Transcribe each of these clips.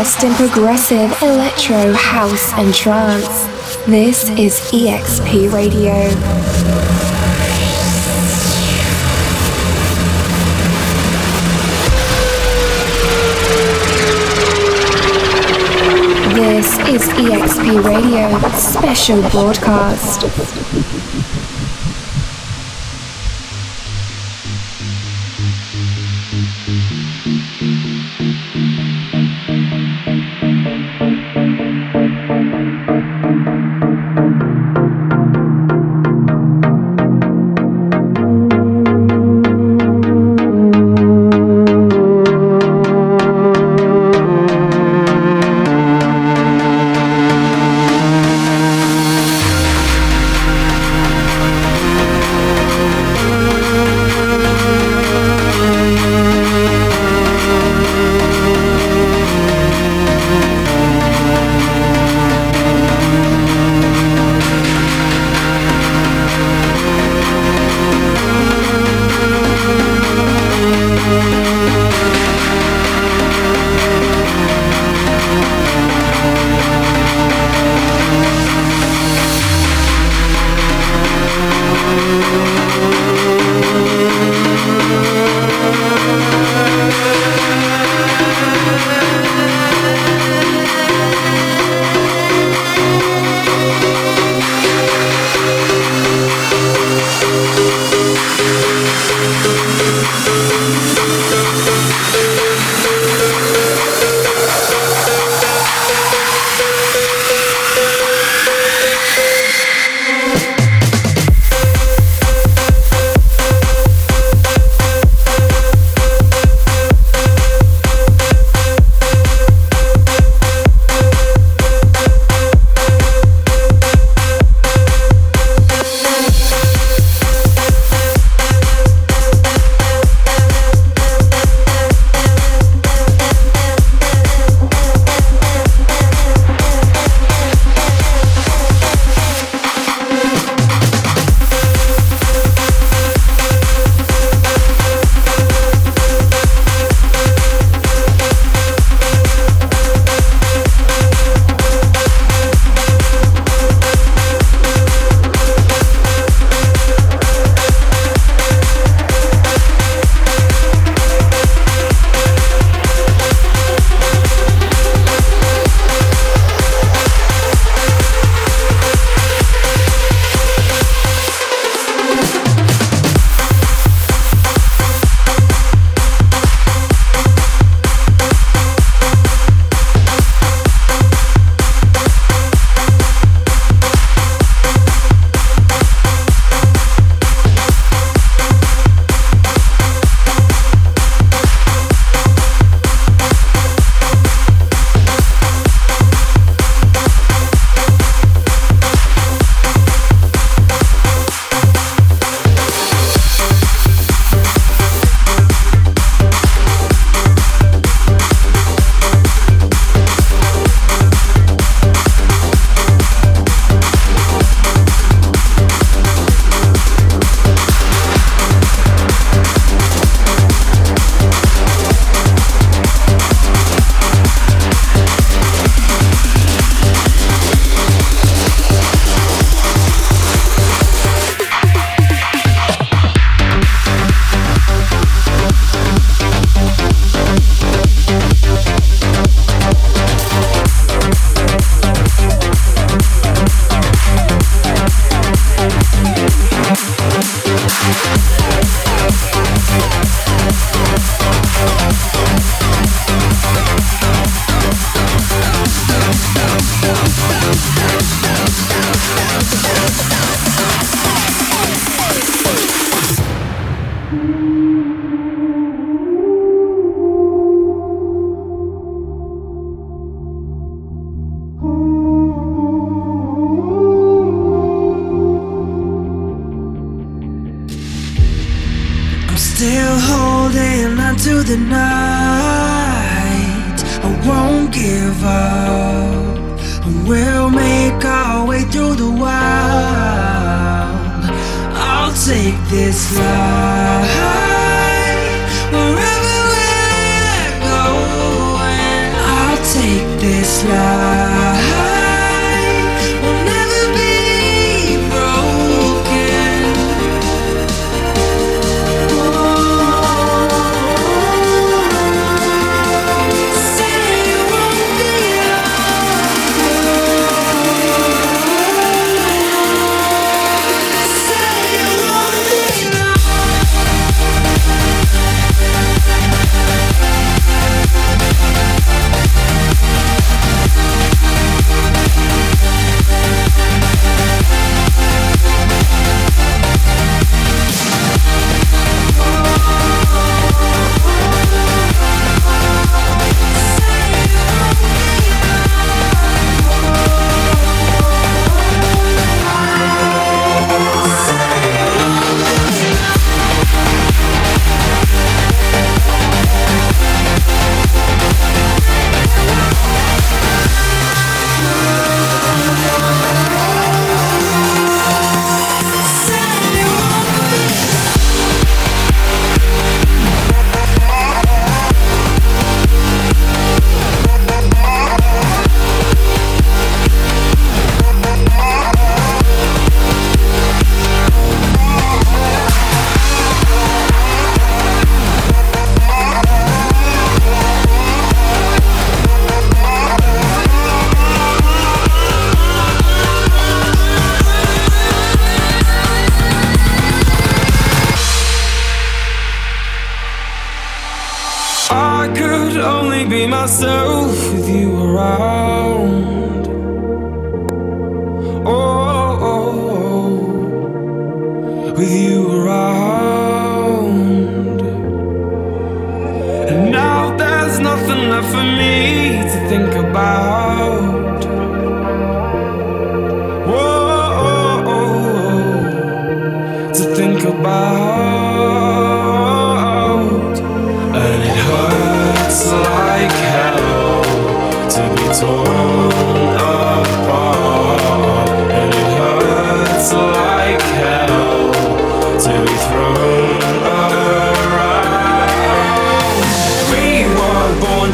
best in progressive electro, house, and trance. This is EXP Radio. This is EXP Radio special broadcast.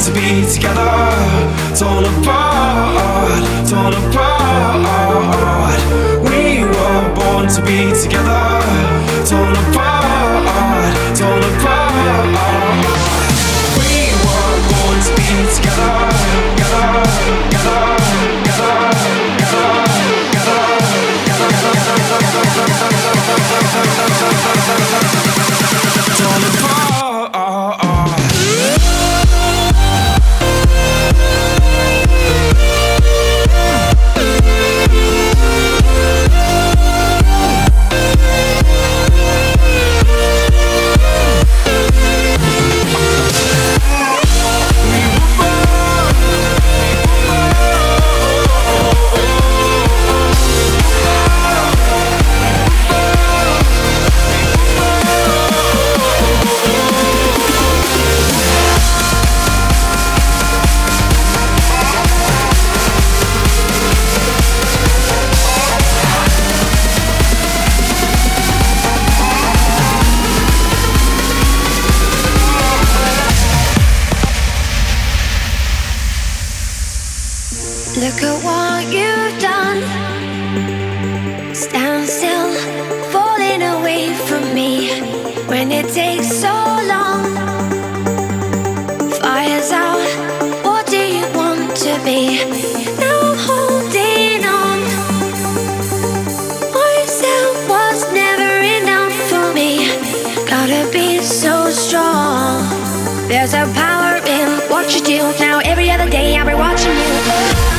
to be together, torn apart, torn apart. We were born to be together, torn apart, torn apart. We were born to be together. now every other day I'll be watching you.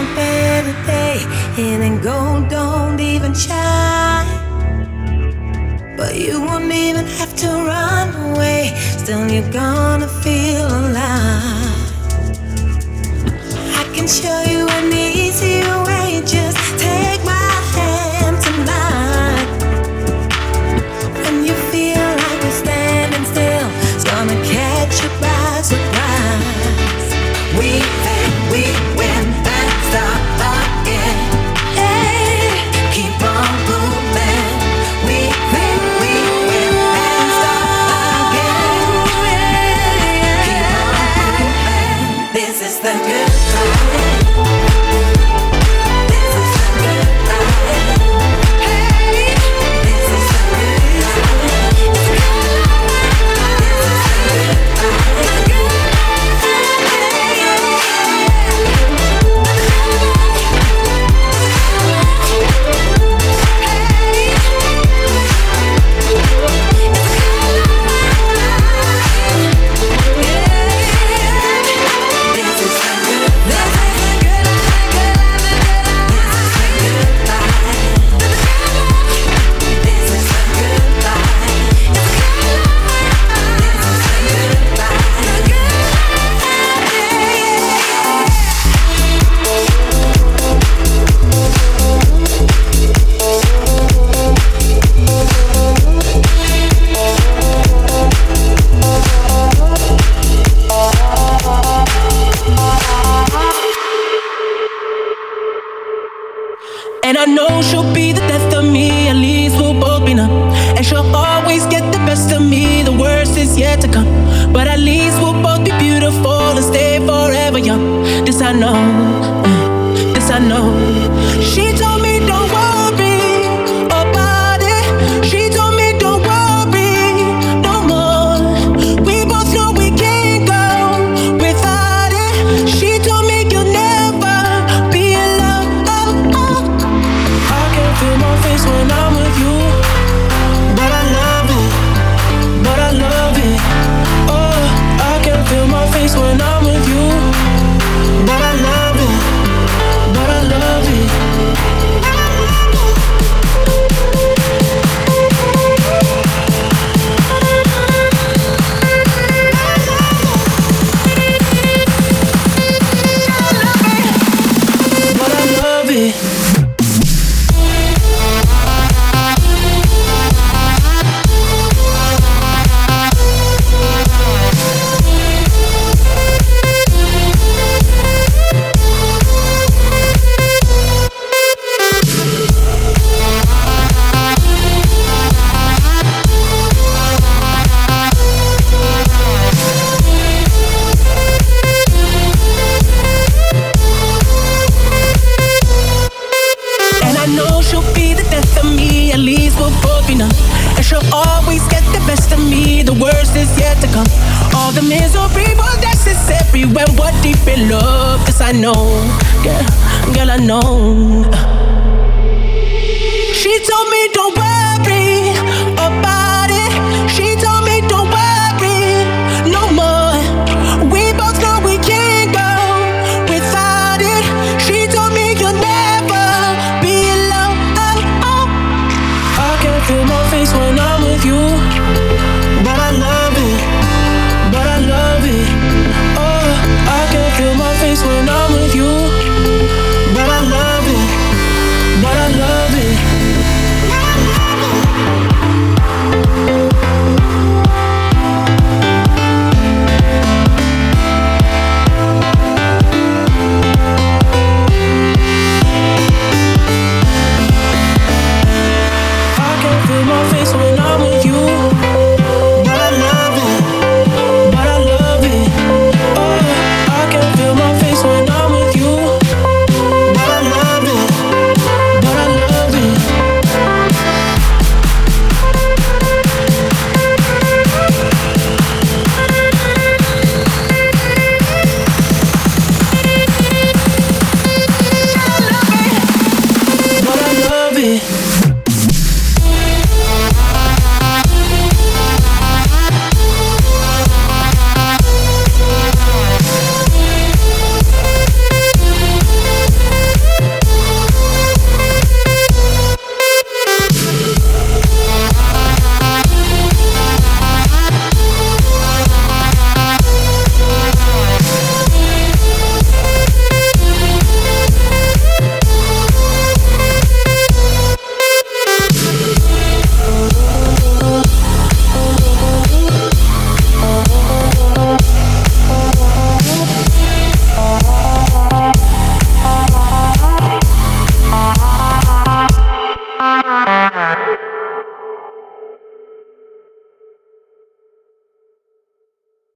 up every day and then go don't even try. But you won't even have to run away, still you're gonna feel alive. I can show you any